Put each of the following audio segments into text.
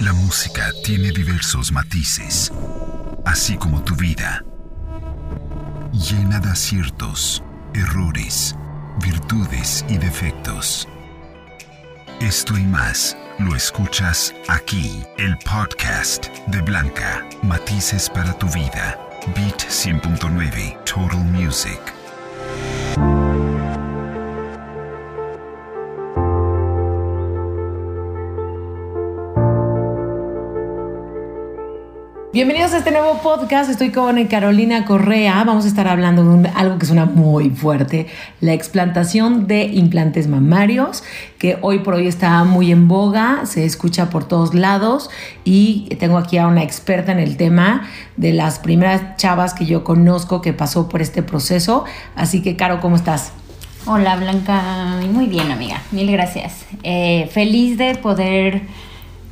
La música tiene diversos matices, así como tu vida, llena de aciertos, errores, virtudes y defectos. Esto y más lo escuchas aquí, el podcast de Blanca, Matices para tu vida, Beat 100.9, Total Music. Bienvenidos a este nuevo podcast. Estoy con Carolina Correa. Vamos a estar hablando de algo que suena muy fuerte, la explantación de implantes mamarios, que hoy por hoy está muy en boga, se escucha por todos lados y tengo aquí a una experta en el tema de las primeras chavas que yo conozco que pasó por este proceso. Así que, Caro, ¿cómo estás? Hola Blanca, muy bien amiga, mil gracias. Eh, feliz de poder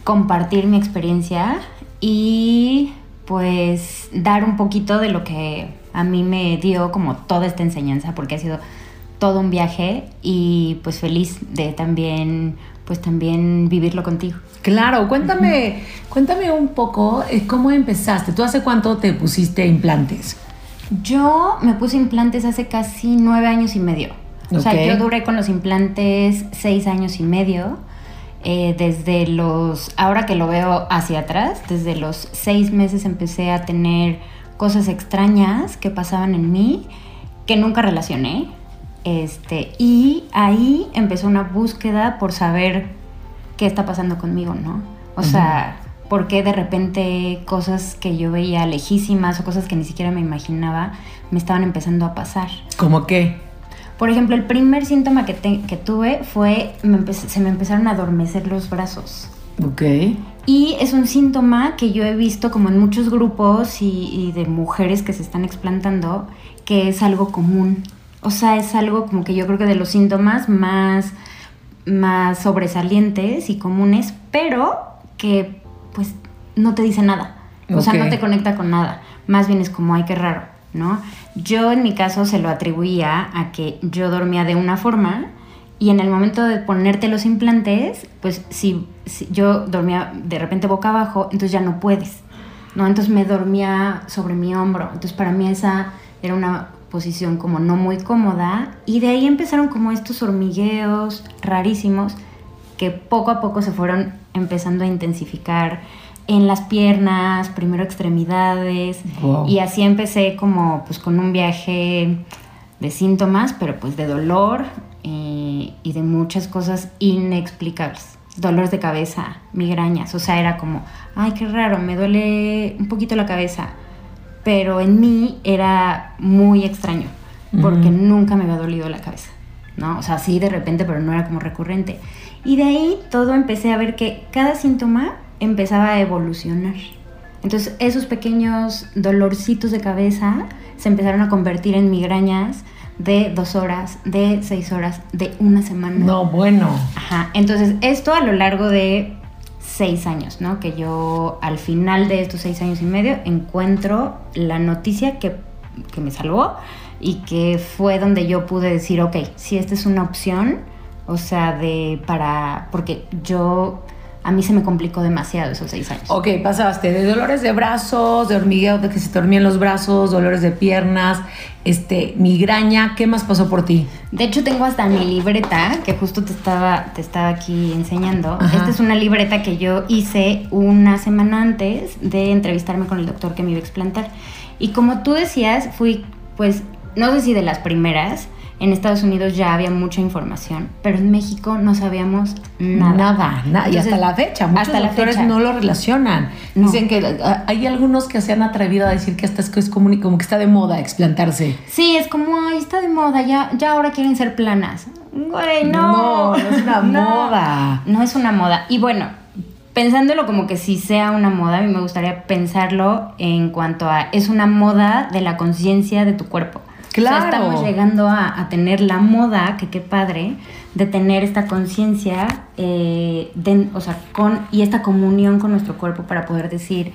compartir mi experiencia y pues dar un poquito de lo que a mí me dio como toda esta enseñanza porque ha sido todo un viaje y pues feliz de también pues también vivirlo contigo. Claro, cuéntame, cuéntame un poco eh, cómo empezaste. ¿Tú hace cuánto te pusiste implantes? Yo me puse implantes hace casi nueve años y medio. O sea, yo duré con los implantes seis años y medio. Eh, desde los, ahora que lo veo hacia atrás, desde los seis meses empecé a tener cosas extrañas que pasaban en mí, que nunca relacioné. Este, y ahí empezó una búsqueda por saber qué está pasando conmigo, ¿no? O sea, por qué de repente cosas que yo veía lejísimas o cosas que ni siquiera me imaginaba me estaban empezando a pasar. ¿Cómo qué? Por ejemplo, el primer síntoma que, te- que tuve fue, me se me empezaron a adormecer los brazos. Ok. Y es un síntoma que yo he visto como en muchos grupos y, y de mujeres que se están explantando, que es algo común. O sea, es algo como que yo creo que de los síntomas más, más sobresalientes y comunes, pero que pues no te dice nada. O sea, no te conecta con nada. Más bien es como, ay, qué raro, ¿no? Yo en mi caso se lo atribuía a que yo dormía de una forma y en el momento de ponerte los implantes, pues si, si yo dormía de repente boca abajo, entonces ya no puedes, ¿no? Entonces me dormía sobre mi hombro. Entonces para mí esa era una posición como no muy cómoda y de ahí empezaron como estos hormigueos rarísimos que poco a poco se fueron empezando a intensificar en las piernas, primero extremidades Wow. y así empecé como pues con un viaje de síntomas, pero pues de dolor eh, y de muchas cosas inexplicables. Dolores de cabeza, migrañas, o sea, era como, ay, qué raro, me duele un poquito la cabeza, pero en mí era muy extraño, porque nunca me había dolido la cabeza, ¿no? O sea, sí de repente, pero no era como recurrente. Y de ahí todo empecé a ver que cada síntoma empezaba a evolucionar. Entonces esos pequeños dolorcitos de cabeza se empezaron a convertir en migrañas de dos horas, de seis horas, de una semana. No, bueno. Ajá. Entonces esto a lo largo de seis años, ¿no? Que yo al final de estos seis años y medio encuentro la noticia que, que me salvó y que fue donde yo pude decir, ok, si esta es una opción, o sea, de para, porque yo, a mí se me complicó demasiado esos seis años. Ok, pasaste de dolores de brazos, de hormigueo, de que se te dormían los brazos, dolores de piernas, este, migraña. ¿Qué más pasó por ti? De hecho, tengo hasta mi libreta, que justo te estaba, te estaba aquí enseñando. Ajá. Esta es una libreta que yo hice una semana antes de entrevistarme con el doctor que me iba a explantar. Y como tú decías, fui, pues, no sé si de las primeras. En Estados Unidos ya había mucha información, pero en México no sabíamos nada. Nada, nada. y hasta la fecha, muchos hasta la doctores fecha. no lo relacionan. No. Dicen que ah, hay algunos que se han atrevido a decir que hasta es, que es como, como que está de moda explantarse. Sí, es como, ay, está de moda, ya, ya ahora quieren ser planas. Güey, no. No, no es una moda. No es una moda. Y bueno, pensándolo como que si sea una moda, a mí me gustaría pensarlo en cuanto a, es una moda de la conciencia de tu cuerpo. O sea, Claro. estamos llegando a, a tener la moda, que qué padre, de tener esta conciencia, eh, o sea, con, y esta comunión con nuestro cuerpo para poder decir,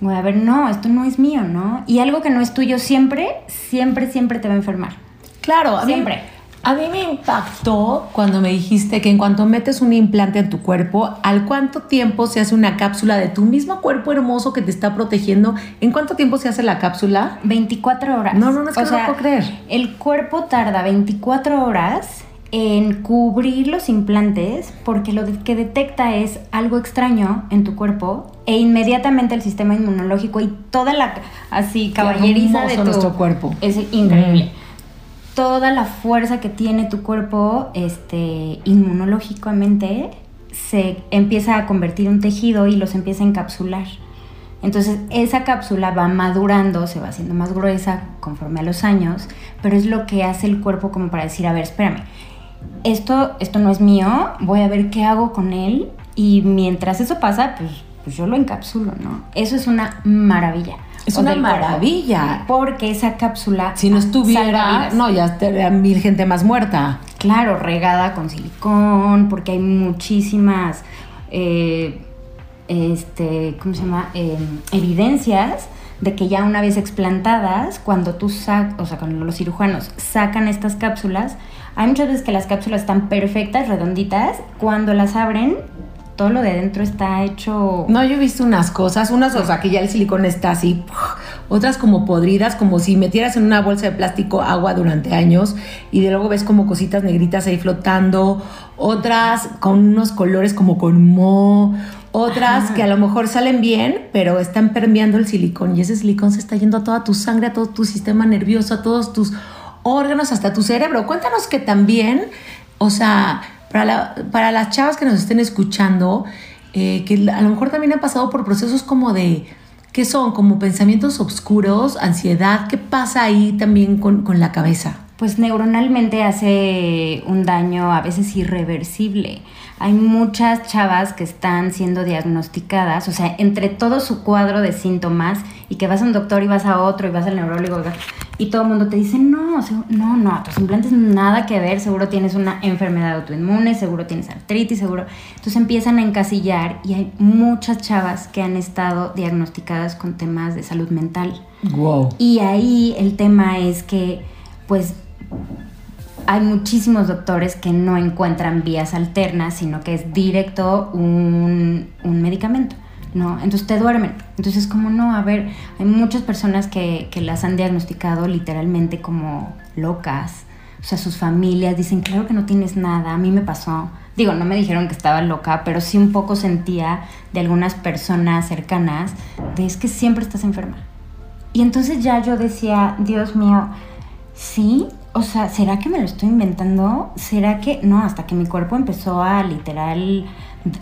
güey, a ver, no, esto no es mío, ¿no? Y algo que no es tuyo siempre, siempre, siempre te va a enfermar. Claro, a mí- Siempre. A mí me impactó cuando me dijiste que en cuanto metes un implante en tu cuerpo, ¿al cuánto tiempo se hace una cápsula de tu mismo cuerpo hermoso que te está protegiendo? ¿En cuánto tiempo se hace la cápsula? 24 horas. No, no, no es que no puedo creer. El cuerpo tarda 24 horas en cubrir los implantes porque lo que detecta es algo extraño en tu cuerpo e inmediatamente el sistema inmunológico y toda la así caballeriza de tu nuestro cuerpo. Es increíble toda la fuerza que tiene tu cuerpo este, inmunológicamente se empieza a convertir en tejido y los empieza a encapsular. Entonces esa cápsula va madurando, se va haciendo más gruesa conforme a los años, pero es lo que hace el cuerpo como para decir, a ver, espérame, esto, esto no es mío, voy a ver qué hago con él y mientras eso pasa, pues, pues yo lo encapsulo, ¿no? Eso es una maravilla. Es una maravilla. porque esa cápsula. Si no estuviera, no, ya estaría mil gente más muerta. Claro, regada con silicón, porque hay muchísimas. Eh, este, ¿cómo se llama? Em, evidencias de que ya una vez explantadas, cuando tú sacas, o sea, cuando los cirujanos sacan estas cápsulas, hay muchas veces que las cápsulas están perfectas, redonditas, cuando las abren todo lo de dentro está hecho. No, yo he visto unas cosas, unas, o sea, que ya el silicón está así, otras como podridas, como si metieras en una bolsa de plástico agua durante años y de luego ves como cositas negritas ahí flotando, otras con unos colores como con mo, otras que a lo mejor salen bien, pero están permeando el silicón y ese silicón se está yendo a toda tu sangre, a todo tu sistema nervioso, a todos tus órganos, hasta tu cerebro. Cuéntanos que también, o sea, para, las chavas que nos estén escuchando, eh, que a lo mejor también han pasado por procesos como de, ¿qué son? Como pensamientos oscuros, ansiedad, ¿qué pasa ahí también con, con la cabeza? Pues neuronalmente hace un daño a veces irreversible. Hay muchas chavas que están siendo diagnosticadas, o sea, entre todo su cuadro de síntomas y que vas a un doctor y vas a otro y vas al neurólogo y todo el mundo te dice, no, no, no, tus implantes nada que ver, seguro tienes una enfermedad autoinmune, seguro tienes artritis, seguro. Entonces empiezan a encasillar y hay muchas chavas que han estado diagnosticadas con temas de salud mental. Wow. Y ahí el tema es que, pues, hay muchísimos doctores que no encuentran vías alternas, sino que es directo un, un medicamento. ¿No? Entonces te duermen. Entonces es como, no, a ver, hay muchas personas que, que las han diagnosticado literalmente como locas. O sea, sus familias dicen, claro que no tienes nada, a mí me pasó. Digo, no me dijeron que estaba loca, pero sí un poco sentía de algunas personas cercanas de es que siempre estás enferma. Y entonces ya yo decía, Dios mío, sí, o sea, ¿será que me lo estoy inventando? ¿Será que no? Hasta que mi cuerpo empezó a literal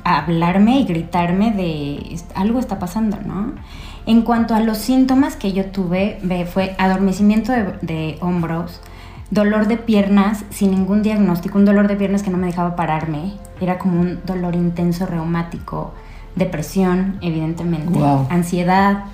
hablarme y gritarme de algo está pasando, ¿no? En cuanto a los síntomas que yo tuve, fue adormecimiento de, hombros, dolor de piernas sin ningún diagnóstico, un dolor de piernas que no me dejaba pararme, era como un dolor intenso reumático, depresión, evidentemente, ansiedad,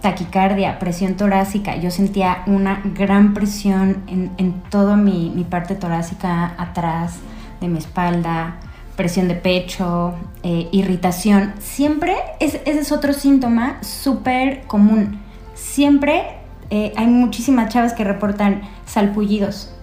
taquicardia, presión torácica. Yo sentía una gran presión en, en toda mi, mi parte torácica atrás de mi espalda, presión de pecho, eh, irritación, siempre ese es otro síntoma súper común. Siempre eh, hay muchísimas chavas que reportan salpullidos.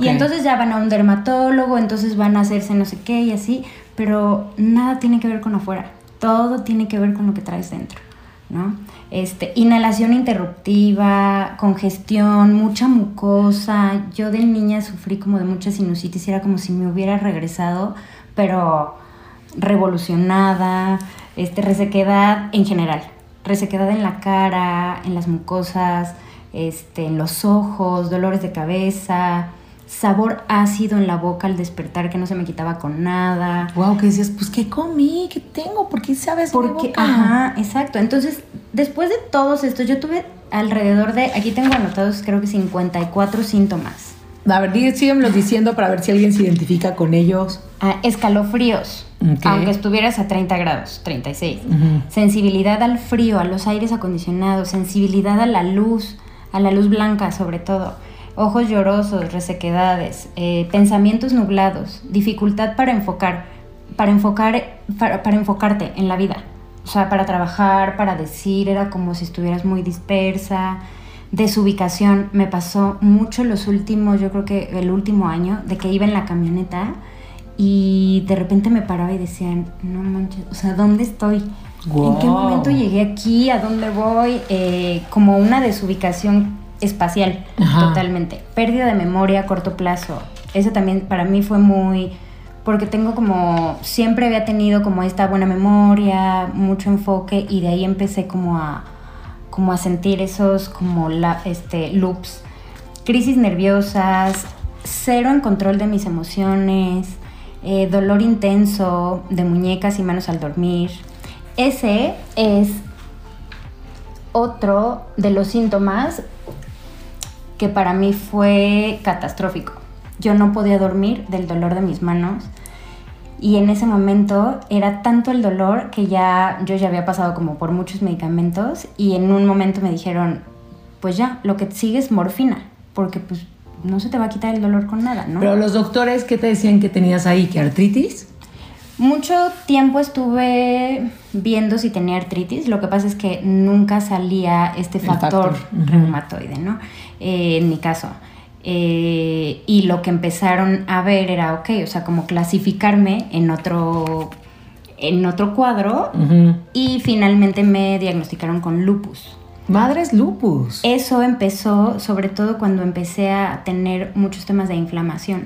Y entonces ya van a un dermatólogo, entonces van a hacerse no sé qué y así, pero nada tiene que ver con afuera, todo tiene que ver con lo que traes dentro, ¿no? Este, inhalación interruptiva, congestión, mucha mucosa. Yo de niña sufrí como de mucha sinusitis, era como si me hubiera regresado pero revolucionada, este, resequedad en general, resequedad en la cara, en las mucosas, este, en los ojos, dolores de cabeza, sabor ácido en la boca al despertar que no se me quitaba con nada. Wow, que decías, pues ¿qué comí? ¿Qué tengo? ¿Por qué sabes Porque, ajá, exacto. Entonces, después de todos estos, yo tuve alrededor de, aquí tengo anotados creo que 54 síntomas. A ver, síguemelo diciendo para ver si alguien se identifica con ellos. Ah, escalofríos, aunque estuvieras a 30 grados, 36. Sensibilidad al frío, a los aires acondicionados, sensibilidad a la luz, a la luz blanca sobre todo. Ojos llorosos, resequedades, eh, pensamientos nublados, dificultad para enfocar, para enfocar, para, para enfocarte en la vida. O sea, para trabajar, para decir, era como si estuvieras muy dispersa, desubicación. Me pasó mucho los últimos, yo creo que el último año, de que iba en la camioneta y de repente me paraba y decían, no manches, o sea, ¿dónde estoy? ¿En qué momento llegué aquí? ¿A dónde voy? Eh, como una desubicación espacial, Ajá. totalmente. Pérdida de memoria a corto plazo. Eso también para mí fue muy... Porque tengo como... Siempre había tenido como esta buena memoria, mucho enfoque y de ahí empecé como a... Como a sentir esos como la, este, loops. Crisis nerviosas, cero en control de mis emociones, eh, dolor intenso de muñecas y manos al dormir. Ese es otro de los síntomas que para mí fue catastrófico. Yo no podía dormir del dolor de mis manos y en ese momento era tanto el dolor que ya yo ya había pasado como por muchos medicamentos y en un momento me dijeron, pues ya, lo que sigue es morfina, porque pues no se te va a quitar el dolor con nada, ¿no? Pero los doctores, ¿qué te decían que tenías ahí? ¿Que artritis? Mucho tiempo estuve viendo si tenía artritis. Lo que pasa es que nunca salía este factor, reumatoide, ¿no? Eh, en mi caso. Eh, y lo que empezaron a ver era, ok, o sea, como clasificarme en otro, en otro cuadro. Y finalmente me diagnosticaron con lupus. Madres lupus. Eso empezó sobre todo cuando empecé a tener muchos temas de inflamación,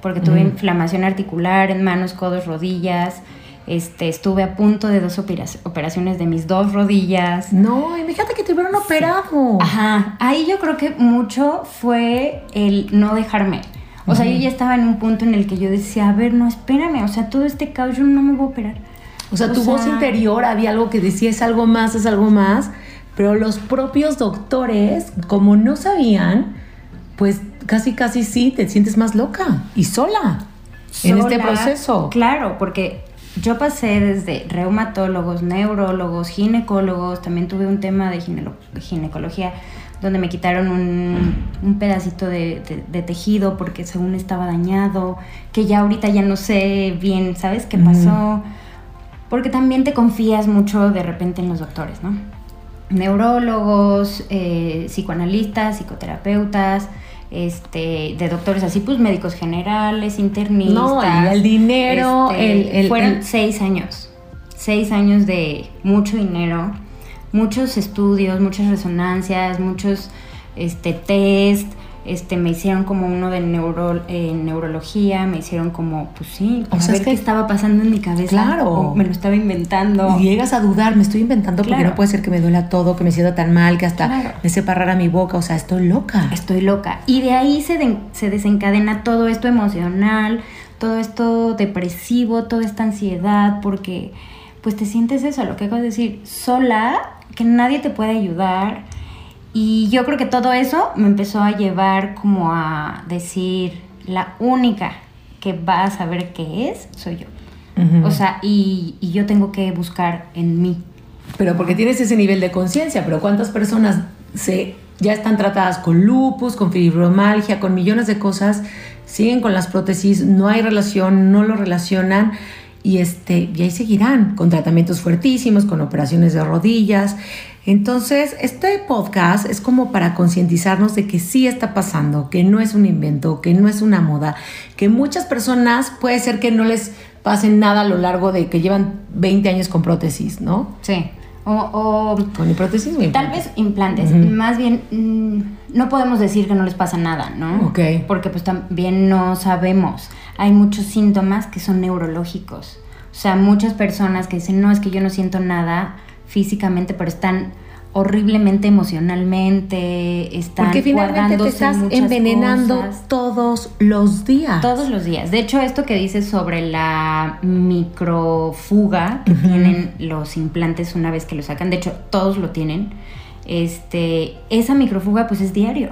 porque tuve inflamación articular en manos, codos, rodillas. Este, estuve a punto de dos opera- operaciones de mis dos rodillas. No, y fíjate que te hubieran operado. Ajá, ahí yo creo que mucho fue el no dejarme. O sea, yo ya estaba en un punto en el que yo decía, a ver, no, espérame, o sea, todo este caos yo no me voy a operar. O sea, O tu voz interior había algo que decía es algo más, es algo más, pero los propios doctores, como no sabían, pues casi casi sí te sientes más loca y sola, en este sola, proceso. Claro, porque yo pasé desde reumatólogos, neurólogos, ginecólogos, también tuve un tema de ginecología donde me quitaron un, un pedacito de, de- de tejido porque según estaba dañado, que ya ahorita ya no sé bien, ¿sabes qué pasó? Porque también te confías mucho de repente en los doctores, ¿no? Neurólogos, eh, psicoanalistas, psicoterapeutas, este, de doctores así, pues médicos generales, internistas. No, y el dinero, este, el- el- fueron el- seis años. Seis años de mucho dinero, muchos estudios, muchas resonancias, muchos este, test. Este, me hicieron como uno de neuro, eh, neurología, me hicieron como, pues sí, O para sea, ver es que- qué estaba pasando en mi cabeza. Claro. o me lo estaba inventando. Y llegas a dudar, me estoy inventando porque Claro. no puede ser que me duela todo, que me sienta tan mal, que hasta Claro. me sepa rara mi boca, o sea, estoy loca. Estoy loca. Y de ahí se, se desencadena todo esto emocional, todo esto depresivo, toda esta ansiedad, porque pues te sientes eso, lo que acabo de decir, sola, que nadie te puede ayudar. Y yo creo que todo eso me empezó a llevar como a decir, la única que va a saber qué es, soy yo. O sea, y, y yo tengo que buscar en mí. Pero porque tienes ese nivel de conciencia, pero ¿cuántas personas se, ya están tratadas con lupus, con fibromialgia, con millones de cosas, siguen con las prótesis, no hay relación, no lo relacionan y, este, y ahí seguirán con tratamientos fuertísimos, con operaciones de rodillas. Entonces, este podcast es como para concientizarnos de que sí está pasando, que no es un invento, que no es una moda, que muchas personas puede ser que no les pase nada a lo largo de que llevan 20 años con prótesis, ¿no? Sí. O, o Con prótesis o Tal vez implantes. Más bien, mm, no podemos decir que no les pasa nada, ¿no? Ok. Porque pues también no sabemos. Hay muchos síntomas que son neurológicos. O sea, muchas personas que dicen, no, es que yo no siento nada físicamente, pero están horriblemente emocionalmente, están Porque finalmente te estás envenenando cosas. todos los días. Todos los días. De hecho, esto que dices sobre la microfuga que tienen los implantes una vez que lo sacan, de hecho, todos lo tienen. Este, esa microfuga pues es diario.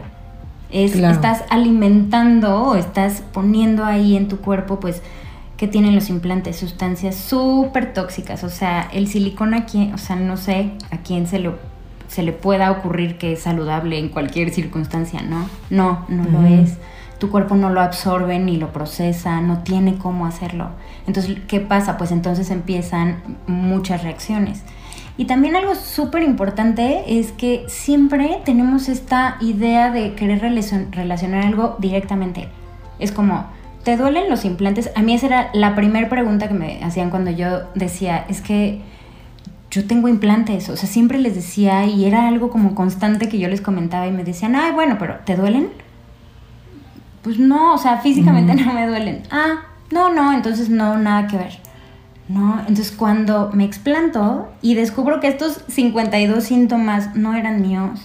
Es, Claro. Estás alimentando o estás poniendo ahí en tu cuerpo pues que tienen los implantes sustancias súper tóxicas. O sea, el silicona aquí, o sea, no sé a quién se lo se le pueda ocurrir que es saludable en cualquier circunstancia, ¿no? No, no lo es tu cuerpo no lo absorbe ni lo procesa, no tiene cómo hacerlo. Entonces, ¿qué pasa? Pues entonces empiezan muchas reacciones. Y también algo súper importante es que siempre tenemos esta idea de querer relacionar algo directamente. Es como, ¿te duelen los implantes? A mí esa era la primera pregunta que me hacían cuando yo decía, es que yo tengo implantes, o sea, siempre les decía y era algo como constante que yo les comentaba y me decían, ay, bueno, pero ¿te duelen? Pues no, o sea, físicamente no me duelen. Ah, no, no, entonces no, nada que ver. ¿no? Entonces cuando me explanto y descubro que estos 52 síntomas no eran míos,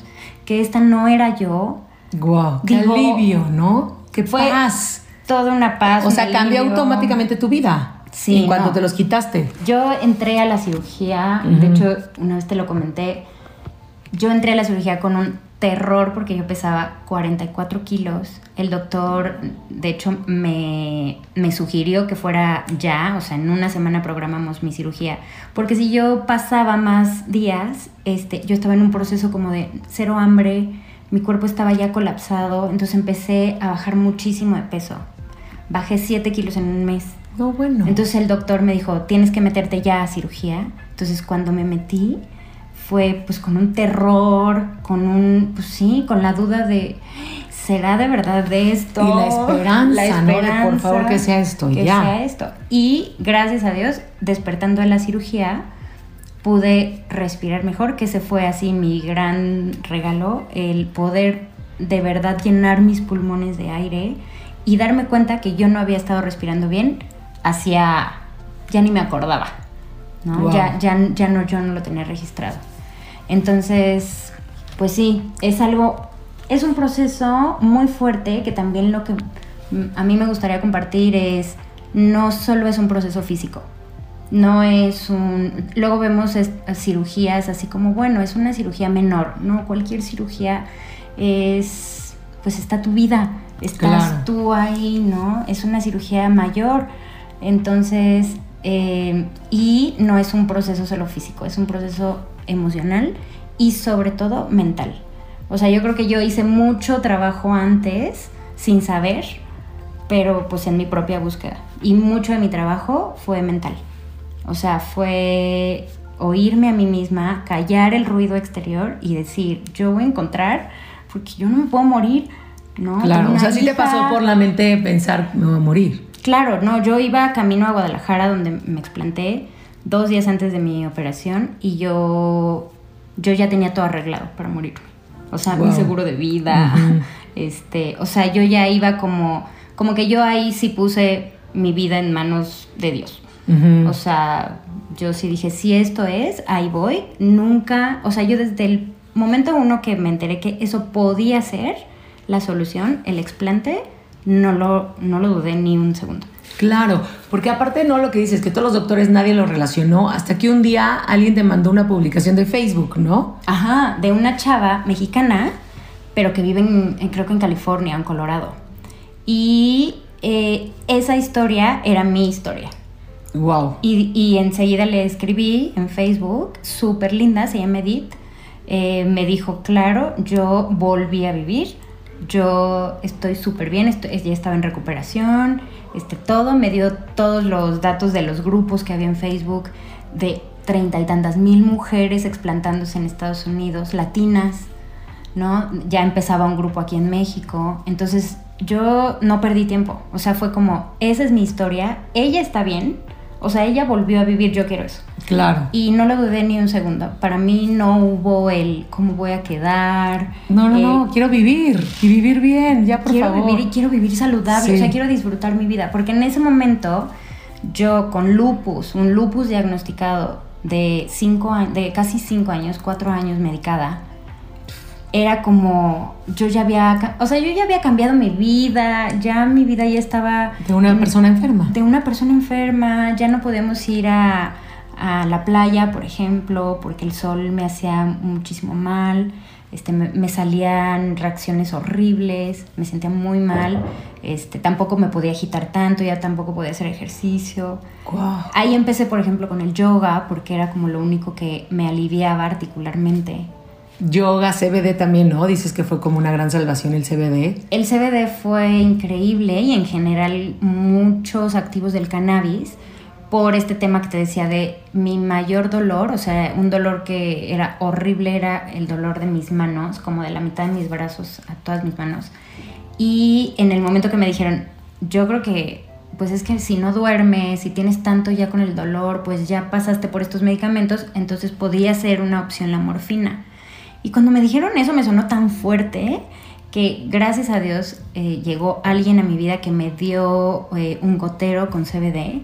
que esta no era yo. Wow, qué alivio, ¿no? Qué fue paz. Toda una paz. O sea, cambió automáticamente tu vida. Sí. En cuanto te los quitaste. Yo entré a la cirugía, de hecho, una vez te lo comenté, yo entré a la cirugía con un terror porque yo pesaba 44 kilos. El doctor, de hecho, me, sugirió que fuera ya, o sea, en una semana programamos mi cirugía, porque si yo pasaba más días, este, yo estaba en un proceso como de cero hambre, mi cuerpo estaba ya colapsado, entonces empecé a bajar muchísimo de peso. Bajé 7 kilos en un mes. No, bueno. Entonces el doctor me dijo, tienes que meterte ya a cirugía. Entonces cuando me metí, fue pues con un terror, con un, pues sí, con la duda de, ¿será de verdad de esto? Y la esperanza, la esperanza por favor que sea esto, que ya. sea esto. Y gracias a Dios, despertando de la cirugía, pude respirar mejor, que ese fue así mi gran regalo, el poder de verdad llenar mis pulmones de aire y darme cuenta que yo no había estado respirando bien hacia, ya ni me acordaba, ¿no? Ya, ya, ya no, yo no lo tenía registrado. Entonces, pues sí, es algo, es un proceso muy fuerte que también lo que a mí me gustaría compartir es, no solo es un proceso físico, no es un... Luego vemos cirugías así como, bueno, es una cirugía menor, ¿no? Cualquier cirugía es, pues está tu vida, estás tú ahí, ¿no? Es una cirugía mayor, entonces, eh, y no es un proceso solo físico, es un proceso emocional y sobre todo mental. O sea, yo creo que yo hice mucho trabajo antes sin saber, pero pues en mi propia búsqueda. Y mucho de mi trabajo fue mental. O sea, fue oírme a mí misma, callar el ruido exterior y decir, yo voy a encontrar, porque yo no me puedo morir, ¿no? Claro, o sea, sí te pasó por la mente pensar, me voy a morir. Claro, no, yo iba camino a Guadalajara donde me explanté dos días antes de mi operación y yo, yo ya tenía todo arreglado para morir. O sea, mi seguro de vida, este, o sea, yo ya iba como, como que yo ahí sí puse mi vida en manos de Dios. O sea, yo sí dije, si esto es, ahí voy. Nunca, o sea, yo desde el momento uno que me enteré que eso podía ser la solución, el explante, no lo, no lo dudé ni un segundo. Claro, porque aparte no lo que dices, que todos los doctores nadie lo relacionó, hasta que un día alguien te mandó una publicación de Facebook, ¿no? Ajá, de una chava mexicana, pero que vive en, creo que en California, en Colorado. Y eh, esa historia era mi historia. Wow. Y, y enseguida le escribí en Facebook, súper linda, se llama Edith. Eh, me dijo, claro, yo volví a vivir, yo estoy súper bien, estoy, ya estaba en recuperación, este, todo, me dio todos los datos de los grupos que había en Facebook, de treinta y tantas mil mujeres explantándose en Estados Unidos, latinas, ¿no? Ya empezaba un grupo aquí en México, entonces yo no perdí tiempo, o sea, fue como, esa es mi historia, ella está bien, o sea, ella volvió a vivir, yo quiero eso. Claro. Y no lo dudé ni un segundo. Para mí no hubo el cómo voy a quedar. No, no, no, quiero vivir y vivir bien, ya por quiero favor. vivir y quiero vivir saludable, o sea, quiero disfrutar mi vida. Porque en ese momento, yo con lupus, un lupus diagnosticado de, cinco, de casi cinco años, cuatro años medicada, era como yo ya había, o sea, yo ya había cambiado mi vida, ya mi vida ya estaba... De una persona enferma. De una persona enferma, ya no podíamos ir a, a la playa, por ejemplo, porque el sol me hacía muchísimo mal, este, me, salían reacciones horribles, me sentía muy mal, este, tampoco me podía agitar tanto, ya tampoco podía hacer ejercicio. Ahí empecé, por ejemplo, con el yoga, porque era como lo único que me aliviaba articularmente Yoga, CBD también, ¿no? Dices que fue como una gran salvación el CBD. El CBD fue increíble y en general muchos activos del cannabis, por este tema que te decía de mi mayor dolor, o sea, un dolor que era horrible, era el dolor de mis manos, como de la mitad de mis brazos a todas mis manos. Y en el momento que me dijeron, yo creo que, pues es que si no duermes, si tienes tanto ya con el dolor, pues ya pasaste por estos medicamentos, entonces podía ser una opción la morfina. Y cuando me dijeron eso me sonó tan fuerte que gracias a Dios eh, llegó alguien a mi vida que me dio eh, un gotero con CBD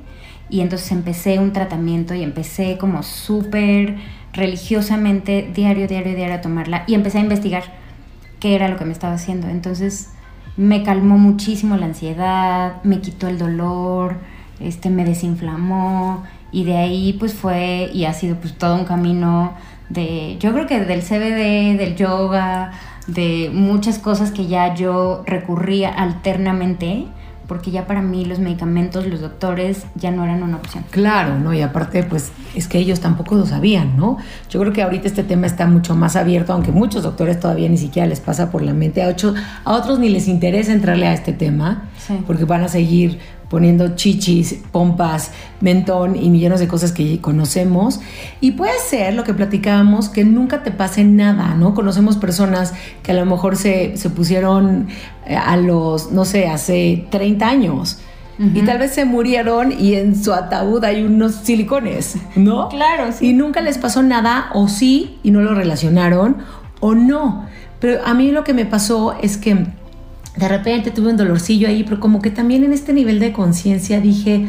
y entonces empecé un tratamiento y empecé como súper religiosamente, diario, diario, diario a tomarla. Y empecé a investigar qué era lo que me estaba haciendo. Entonces me calmó muchísimo la ansiedad, me quitó el dolor, este, me desinflamó. Y de ahí pues fue y ha sido pues todo un camino de, yo creo que del CBD, del yoga, de muchas cosas que ya yo recurría alternamente porque ya para mí los medicamentos, los doctores ya no eran una opción. Claro, ¿no? Y aparte, pues es que ellos tampoco lo sabían, ¿no? Yo creo que ahorita este tema está mucho más abierto, aunque muchos doctores todavía ni siquiera les pasa por la mente, a, ocho, a otros ni les interesa entrarle a este tema, porque van a seguir poniendo chichis, pompas, mentón y millones de cosas que conocemos. Y puede ser lo que platicábamos, que nunca te pase nada, ¿no? Conocemos personas que a lo mejor se, pusieron eh, a los, no sé, hace 30 años. Y tal vez se murieron y en su ataúd hay unos silicones, ¿no? Claro, sí. Y nunca les pasó nada, o sí, y no lo relacionaron, o no. Pero a mí lo que me pasó es que de repente tuve un dolorcillo ahí, pero como que también en este nivel de conciencia dije,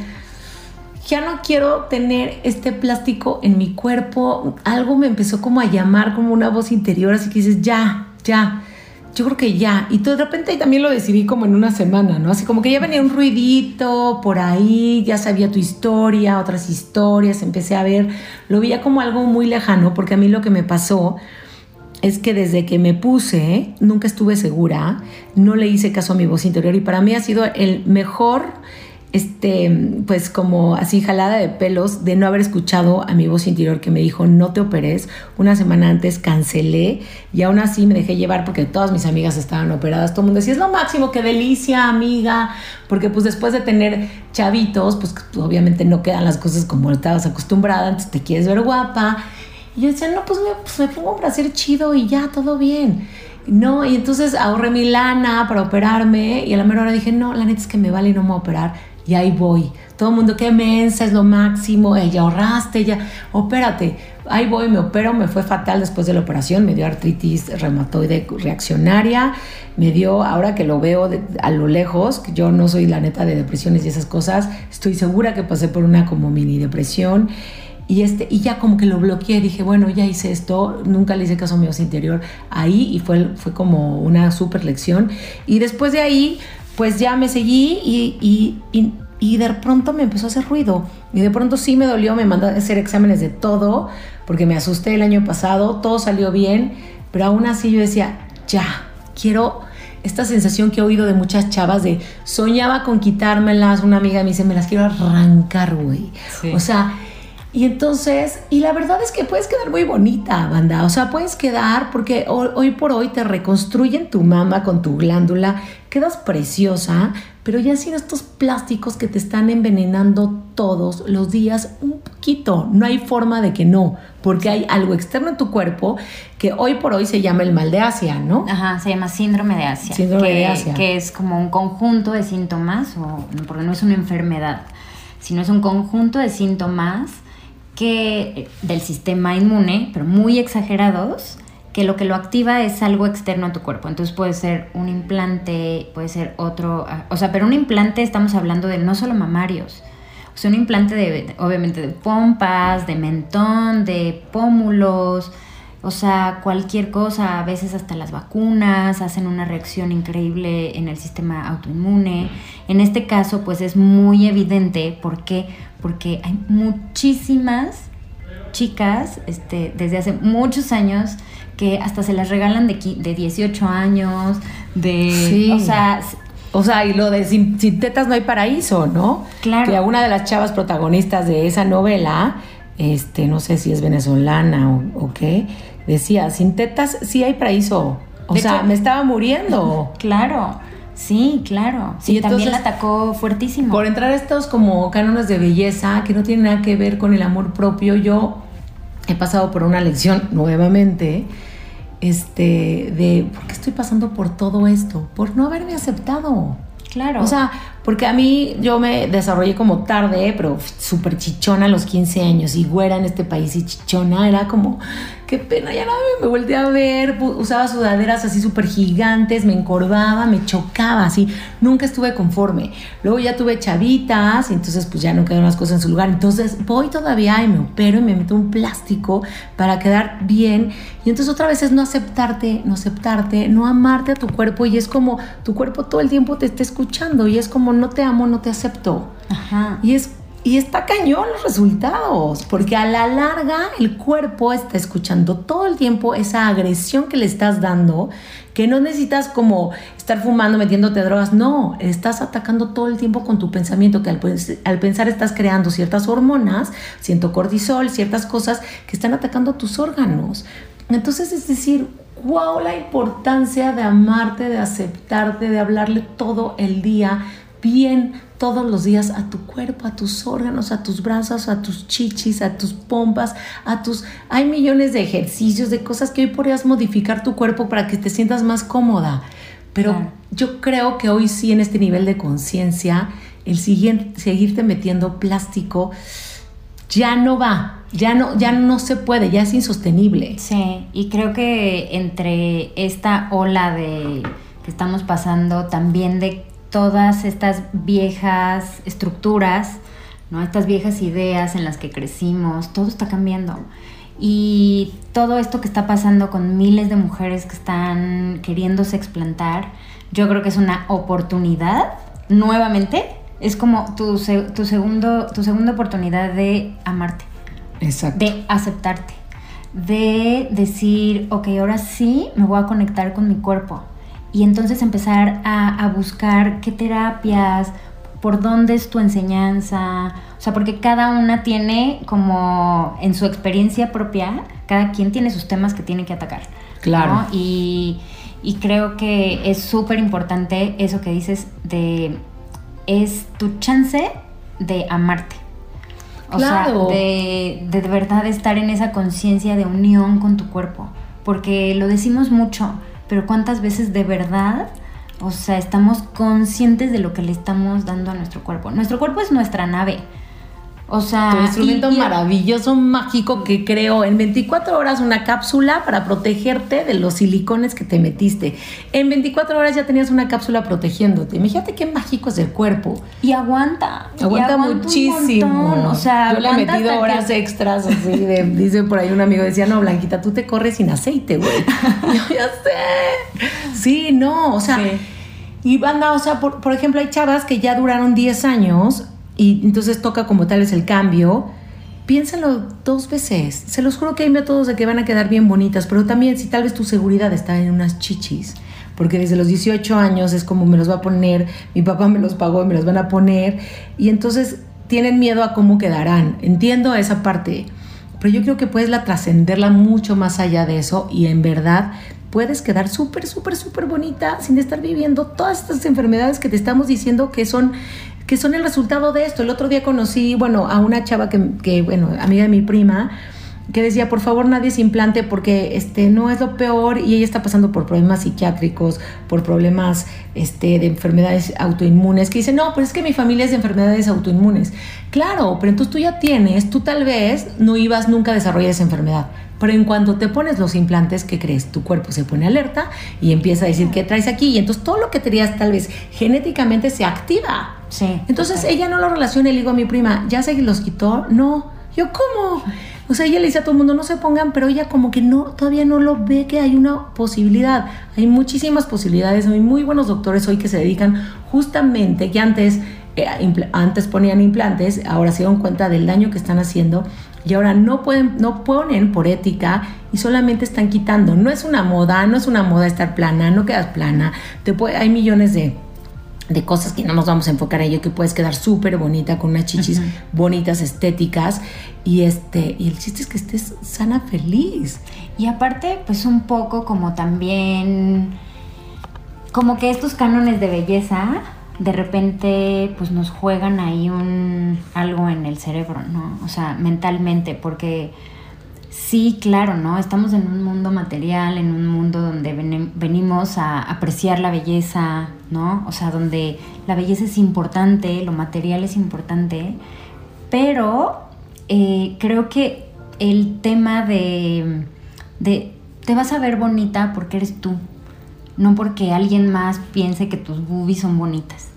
ya no quiero tener este plástico en mi cuerpo. Algo me empezó como a llamar como una voz interior, así que dices, ya, ya. Yo creo que ya. Y de repente también lo decidí como en una semana, ¿no? Así como que ya venía un ruidito por ahí, ya sabía tu historia, otras historias, empecé a ver, lo veía como algo muy lejano, porque a mí lo que me pasó es que desde que me puse, nunca estuve segura, no le hice caso a mi voz interior y para mí ha sido el mejor, este, pues como así jalada de pelos de no haber escuchado a mi voz interior que me dijo no te operes. Una semana antes cancelé y aún así me dejé llevar porque todas mis amigas estaban operadas. Todo el mundo decía es lo máximo, qué delicia, amiga, porque pues después de tener chavitos, pues obviamente no quedan las cosas como estabas acostumbrada, entonces te quieres ver guapa y yo decía, no, pues me, pues pongo para hacer chido y ya, todo bien. No, y entonces ahorré mi lana para operarme y a la mera hora dije, no, la neta es que me vale y no me voy a operar. Y ahí voy. Todo el mundo, qué mensa, es lo máximo, ya ahorraste, ya, opérate. Ahí voy, me opero, me fue fatal después de la operación, me dio artritis reumatoide reaccionaria, me dio, ahora que lo veo a lo lejos, yo no soy la neta de depresiones y esas cosas, estoy segura que pasé por una como mini depresión y, este, y ya como que lo bloqueé, dije, bueno, ya hice esto, nunca le hice caso a mi voz interior ahí y fue, fue como una super lección. Y después de ahí, pues ya me seguí y, y, y, de pronto me empezó a hacer ruido. Y de pronto sí me dolió, me mandó a hacer exámenes de todo, porque me asusté el año pasado, todo salió bien, pero aún así yo decía, ya, quiero esta sensación que he oído de muchas chavas de soñaba con quitármelas, una amiga me dice, me las quiero arrancar, güey. O sea, y entonces, y la verdad es que puedes quedar muy bonita, banda. O sea, puedes quedar porque hoy, por hoy te reconstruyen tu mama con tu glándula, quedas preciosa, pero ya sin estos plásticos que te están envenenando todos los días un poquito. No hay forma de que no, porque hay algo externo en tu cuerpo que hoy por hoy se llama el mal de Asia, ¿no? Ajá, se llama síndrome de Asia. Síndrome de Asia. Que es como un conjunto de síntomas, o, porque no es una enfermedad, sino es un conjunto de síntomas que del sistema inmune, pero muy exagerados, que lo que lo activa es algo externo a tu cuerpo. Entonces puede ser un implante, puede ser otro, o sea, pero un implante estamos hablando de no solo mamarios, o sea, un implante de, obviamente, de pompas, de mentón, de pómulos, o sea, cualquier cosa, a veces hasta las vacunas hacen una reacción increíble en el sistema autoinmune. En este caso, pues es muy evidente por qué porque hay muchísimas chicas este, desde hace muchos años que hasta se las regalan de, de 18 años, de... O sea... O sea, y lo de sin, tetas no hay paraíso, ¿no? Claro. Que una de las chavas protagonistas de esa novela, este, no sé si es venezolana o, qué, decía, sin tetas sí hay paraíso. O sea, me estaba muriendo. Claro. Sí, claro. Sí, también la atacó fuertísimo. Por entrar a estos como cánones de belleza que no tienen nada que ver con el amor propio, yo he pasado por una lección nuevamente este, de por qué estoy pasando por todo esto, por no haberme aceptado. Claro. O sea, porque a mí yo me desarrollé como tarde, pero súper chichona a los 15 años y güera en este país y chichona era como, qué pena, ya nadie me volteé a ver, usaba sudaderas así súper gigantes, me encorvaba, me chocaba, así, nunca estuve conforme. Luego ya tuve chavitas y entonces pues ya no quedaron las cosas en su lugar. Entonces voy todavía y me opero y me meto un plástico para quedar bien. Y entonces otra vez es no aceptarte, no aceptarte, no amarte a tu cuerpo y es como tu cuerpo todo el tiempo te está escuchando y es como no te amo, no te acepto. Ajá. Y es y está cañón los resultados, porque a la larga el cuerpo está escuchando todo el tiempo esa agresión que le estás dando, que no necesitas como estar fumando, metiéndote drogas, no, estás atacando todo el tiempo con tu pensamiento, que al, al pensar estás creando ciertas hormonas, siento cortisol, ciertas cosas que están atacando tus órganos. Entonces es decir, wow, la importancia de amarte, de aceptarte, de hablarle todo el día bien todos los días a tu cuerpo, a tus órganos, a tus brazos, a tus chichis, a tus pompas, a tus... Hay millones de ejercicios, de cosas que hoy podrías modificar tu cuerpo para que te sientas más cómoda. Pero yo creo que hoy sí en este nivel de conciencia, el siguiente, seguirte metiendo plástico ya no va, ya no, ya no se puede, ya es insostenible. Sí, y creo que entre esta ola de que estamos pasando también de todas estas viejas estructuras, ¿no? Estas viejas ideas en las que crecimos, todo está cambiando. Y todo esto que está pasando con miles de mujeres que están queriéndose explantar, yo creo que es una oportunidad, nuevamente, es como tu, tu, segundo, tu segunda oportunidad de amarte. Exacto. De aceptarte. De decir, ok, ahora sí me voy a conectar con mi cuerpo y entonces empezar a, buscar qué terapias, por dónde es tu enseñanza, o sea, porque cada una tiene como en su experiencia propia, cada quien tiene sus temas que tiene que atacar. Claro. Y, creo que es súper importante eso que dices de, es tu chance de amarte. O claro. sea, de, de, de verdad estar en esa conciencia de unión con tu cuerpo. Porque lo decimos mucho, pero cuántas veces de verdad, o sea, estamos conscientes de lo que le estamos dando a nuestro cuerpo. Nuestro cuerpo es nuestra nave. O sea, tu instrumento maravilloso, mágico que creo en 24 horas una cápsula para protegerte de los silicones que te metiste. En 24 horas ya tenías una cápsula protegiéndote. Imagínate qué mágico es el cuerpo. Y aguanta. Aguanta, muchísimo. O sea, yo le he metido horas extras así de, dice por ahí un amigo decía, "No, Blanquita, tú te corres sin aceite, güey." yo ya sé. Sí, no, o sea, y banda, o sea, por, por ejemplo, hay chavas que ya duraron 10 años y entonces toca como tal es el cambio, piénsalo dos veces. Se los juro que hay métodos de que van a quedar bien bonitas, pero también si tal vez tu seguridad está en unas chichis, porque desde los 18 años es como me los va a poner, mi papá me los pagó y me los van a poner, y entonces tienen miedo a cómo quedarán. Entiendo esa parte, pero yo creo que puedes la trascenderla mucho más allá de eso y en verdad puedes quedar súper, súper, súper bonita sin estar viviendo todas estas enfermedades que te estamos diciendo que son que son el resultado de esto. El otro día conocí, bueno, a una chava que, bueno, amiga de mi prima, que decía, por favor, nadie se implante porque este, no es lo peor y ella está pasando por problemas psiquiátricos, por problemas este, de enfermedades autoinmunes, que dice, no, pues es que mi familia es de enfermedades autoinmunes. Claro, pero entonces tú ya tienes, tú tal vez no ibas nunca a desarrollar esa enfermedad, pero en cuanto te pones los implantes, ¿qué crees? Tu cuerpo se pone alerta y empieza a decir, ¿qué traes aquí? Y entonces todo lo que tenías tal vez genéticamente se activa. Sí. Entonces ella no lo relaciona y le digo a mi prima, ¿ya se los quitó? No. Yo, ¿cómo? O sea, ella le dice a todo el mundo, no se pongan, pero ella como que no, todavía no lo ve que hay una posibilidad. Hay muchísimas posibilidades. Hay muy buenos doctores hoy que se dedican justamente, que antes, eh, antes ponían implantes, ahora se dan cuenta del daño que están haciendo y ahora no pueden, no ponen por ética y solamente están quitando. No es una moda, no es una moda estar plana, no quedas plana. Te puede, hay millones de de cosas que no nos vamos a enfocar en ello, que puedes quedar súper bonita con unas chichis bonitas, estéticas, y este, y el chiste es que estés sana, feliz. Y aparte, pues un poco como también como que estos cánones de belleza de repente pues nos juegan ahí un algo en el cerebro, ¿no? O sea, mentalmente, porque sí, claro, ¿no? Estamos en un mundo material, en un mundo donde venimos a apreciar la belleza, ¿no? O sea, donde la belleza es importante, lo material es importante, pero eh, creo que el tema de, de te vas a ver bonita porque eres tú, no porque alguien más piense que tus boobies son bonitas,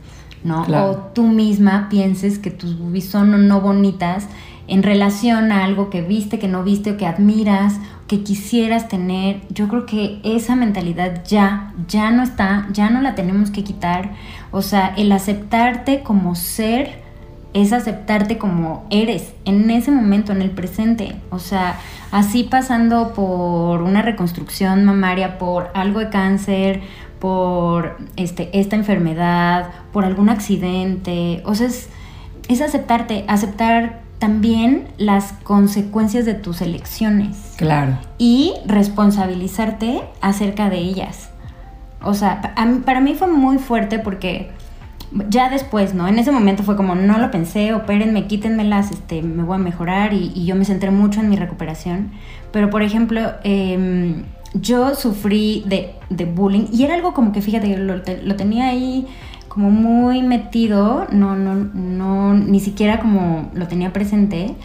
¿no? O tú misma pienses que tus boobies son o no bonitas en relación a algo que viste, que no viste o que admiras, que quisieras tener. Yo creo que esa mentalidad ya, ya no está, ya no la tenemos que quitar. O sea, el aceptarte como ser es aceptarte como eres en ese momento, en el presente. O sea, así pasando por una reconstrucción mamaria, por algo de cáncer, por este, esta enfermedad, por algún accidente. O sea, es, es aceptarte, aceptar también las consecuencias de tus elecciones. Claro. Y responsabilizarte acerca de ellas. O sea, para mí fue muy fuerte porque ya después, ¿no? En ese momento fue como, no lo pensé, opérenme, quítenmelas, este, me voy a mejorar y, yo me centré mucho en mi recuperación. Pero, por ejemplo, em, yo sufrí de, bullying y era algo como que, fíjate, lo, lo tenía ahí como muy metido, no, no, no, ni siquiera como lo tenía presente.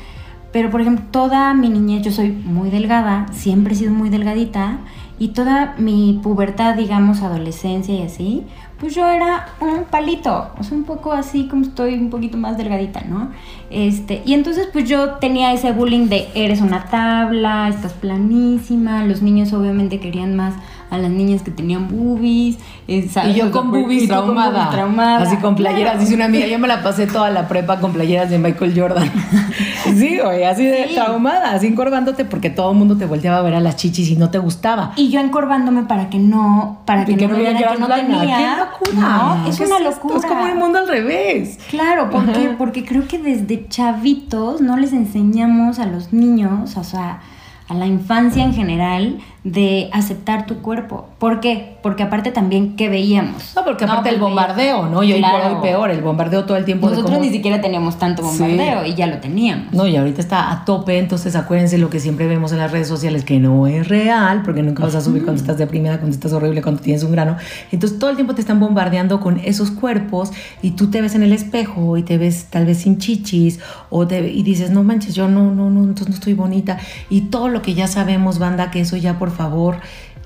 Pero, por ejemplo, toda mi niñez, yo soy muy delgada, siempre he sido muy delgadita, y toda mi pubertad, digamos, adolescencia y así, pues yo era un palito, o sea, un poco así como estoy un poquito más delgadita, ¿no? Este, y entonces pues yo tenía ese bullying de eres una tabla, estás planísima, los niños obviamente querían más a las niñas que tenían boobies. Eh, y yo con boobies traumada, Así con playeras. Dice una amiga, yo me la pasé toda la prepa con playeras de Michael Jordan. sí, güey, así de traumada, así encorvándote porque todo el mundo te volteaba a ver a las chichis y no te gustaba. Y yo encorvándome para que no, para que, no, vieran que, no tenía. ¡Qué locura! es una locura. Es, como el mundo al revés. Claro, ¿por Porque creo que desde chavitos no les enseñamos a los niños, o sea, a la infancia en general, de aceptar tu cuerpo. ¿Por qué? Porque aparte también, ¿qué veíamos? No, porque aparte el bombardeo, ¿no? Y hoy por peor, el bombardeo todo el tiempo. Nosotros ni siquiera teníamos tanto bombardeo y ya lo teníamos. No, y ahorita está a tope, entonces acuérdense lo que siempre vemos en las redes sociales, que no es real, porque nunca vas a subir cuando estás deprimida, cuando estás horrible, cuando tienes un grano. Entonces todo el tiempo te están bombardeando con esos cuerpos y tú te ves en el espejo y te ves tal vez sin chichis o te, y dices, no manches, yo no, no, no, entonces no estoy bonita. Y todo lo que ya sabemos, banda, que eso ya por favor,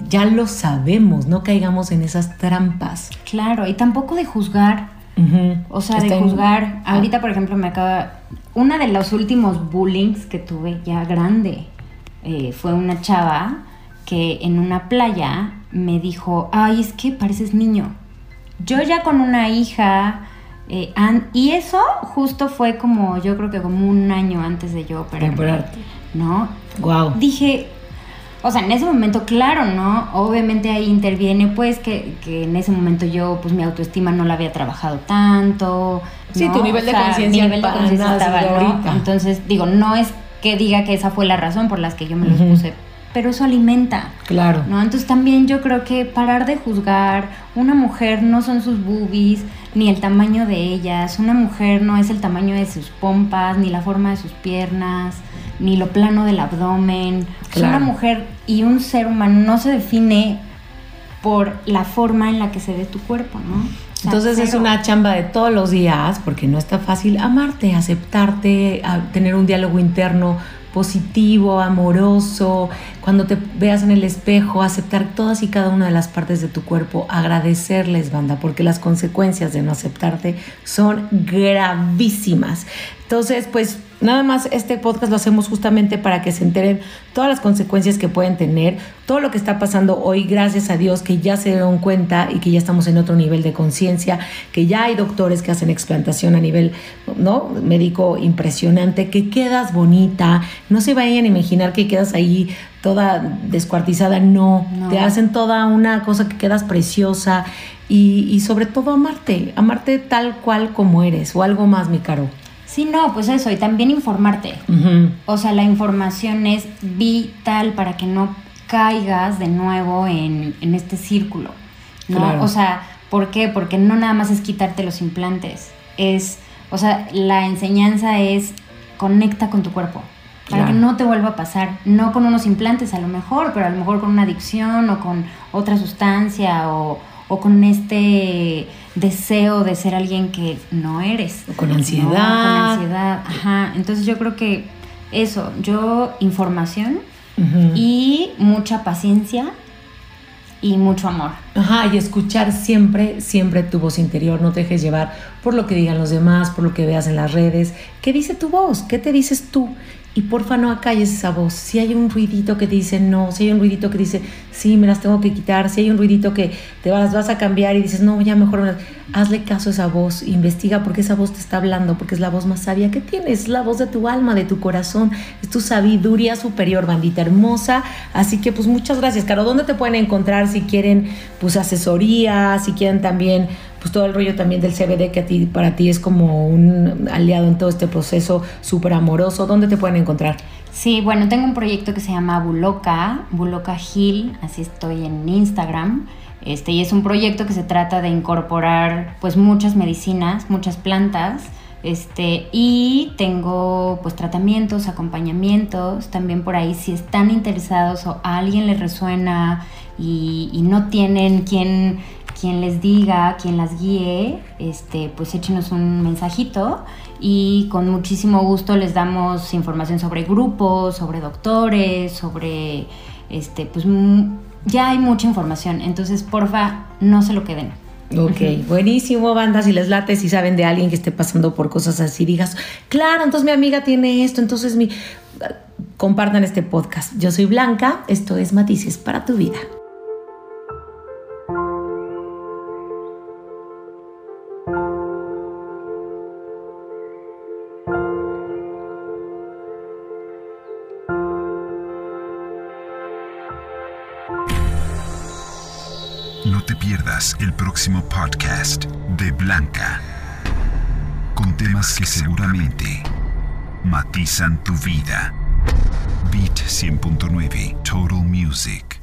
ya lo sabemos, no caigamos en esas trampas. Claro, y tampoco de juzgar. O sea, de juzgar. Ah. Ahorita, por ejemplo, me acaba. Una de los últimos bullings que tuve ya grande eh, fue una chava que en una playa me dijo: Ay, es que pareces niño. Yo ya con una hija. Eh, y eso justo fue como, yo creo que como un año antes de yo operarte. ¿No? Wow. Dije, o sea, en ese momento, claro, ¿no? Obviamente ahí interviene, pues, que, en ese momento yo, pues, mi autoestima no la había trabajado tanto. Sí, tu nivel de conciencia. nivel de conciencia estaba, Entonces, digo, no es que diga que esa fue la razón por la que yo me los puse, pero eso alimenta. Claro. ¿no? Entonces también yo creo que parar de juzgar, una mujer no son sus boobies, ni el tamaño de ellas, una mujer no es el tamaño de sus pompas, ni la forma de sus piernas ni lo plano del abdomen. Una mujer y un ser humano no se define por la forma en la que se ve tu cuerpo, ¿no? Entonces es una chamba de todos los días, porque no está fácil amarte, aceptarte, tener un diálogo interno positivo, amoroso, cuando te veas en el espejo, aceptar todas y cada una de las partes de tu cuerpo, agradecerles, banda, porque las consecuencias de no aceptarte son gravísimas. Entonces, pues Nada más este podcast lo hacemos justamente para que se enteren todas las consecuencias que pueden tener, todo lo que está pasando hoy, gracias a Dios que ya se dieron cuenta y que ya estamos en otro nivel de conciencia, que ya hay doctores que hacen explantación a nivel ¿no? médico impresionante, que quedas bonita, no se vayan a imaginar que quedas ahí toda descuartizada, no, te hacen toda una cosa que quedas preciosa y, y sobre todo amarte, amarte tal cual como eres o algo más, mi caro. Sí, no, pues eso, y también informarte. O sea, la información es vital para que no caigas de nuevo en, este círculo, ¿no? O sea, ¿por qué? Porque no nada más es quitarte los implantes, es, o sea, la enseñanza es conecta con tu cuerpo. Para que no te vuelva a pasar, no con unos implantes a lo mejor, pero a lo mejor con una adicción o con otra sustancia o, o con este deseo de ser alguien que no eres. O con ansiedad. con ansiedad, ajá. Entonces yo creo que eso, yo información y mucha paciencia y mucho amor. Ajá, y escuchar siempre, siempre tu voz interior. No te dejes llevar por lo que digan los demás, por lo que veas en las redes. ¿Qué dice tu voz? ¿Qué te dices tú? Y porfa no acalles esa voz. Si hay un ruidito que te dice no, si hay un ruidito que dice sí, me las tengo que quitar, si hay un ruidito que te vas, vas a cambiar y dices no, ya mejor, hazle caso a esa voz, investiga porque esa voz te está hablando, porque es la voz más sabia que tienes, es la voz de tu alma, de tu corazón, es tu sabiduría superior, bandita hermosa. Así que pues muchas gracias, Caro. ¿Dónde te pueden encontrar si quieren pues asesoría, si quieren también pues todo el rollo también del CBD que a ti, para ti es como un aliado en todo este proceso súper amoroso. ¿Dónde te pueden encontrar? Sí, bueno, tengo un proyecto que se llama Buloca, Buloca Hill, así estoy en Instagram. Este, y es un proyecto que se trata de incorporar pues muchas medicinas, muchas plantas. Este, y tengo pues tratamientos, acompañamientos, también por ahí si están interesados o a alguien les resuena y, no tienen quien quien les diga, quien las guíe, este, pues échenos un mensajito y con muchísimo gusto les damos información sobre grupos, sobre doctores, sobre, este, pues ya hay mucha información, entonces porfa, no se lo queden. Ok, buenísimo, banda. Si les late, si saben de alguien que esté pasando por cosas así, digas, claro, entonces mi amiga tiene esto, entonces mi. Compartan este podcast. Yo soy Blanca, esto es Matices para tu vida. Próximo podcast de Blanca, con temas que seguramente matizan tu vida. Beat 100.9 Total Music.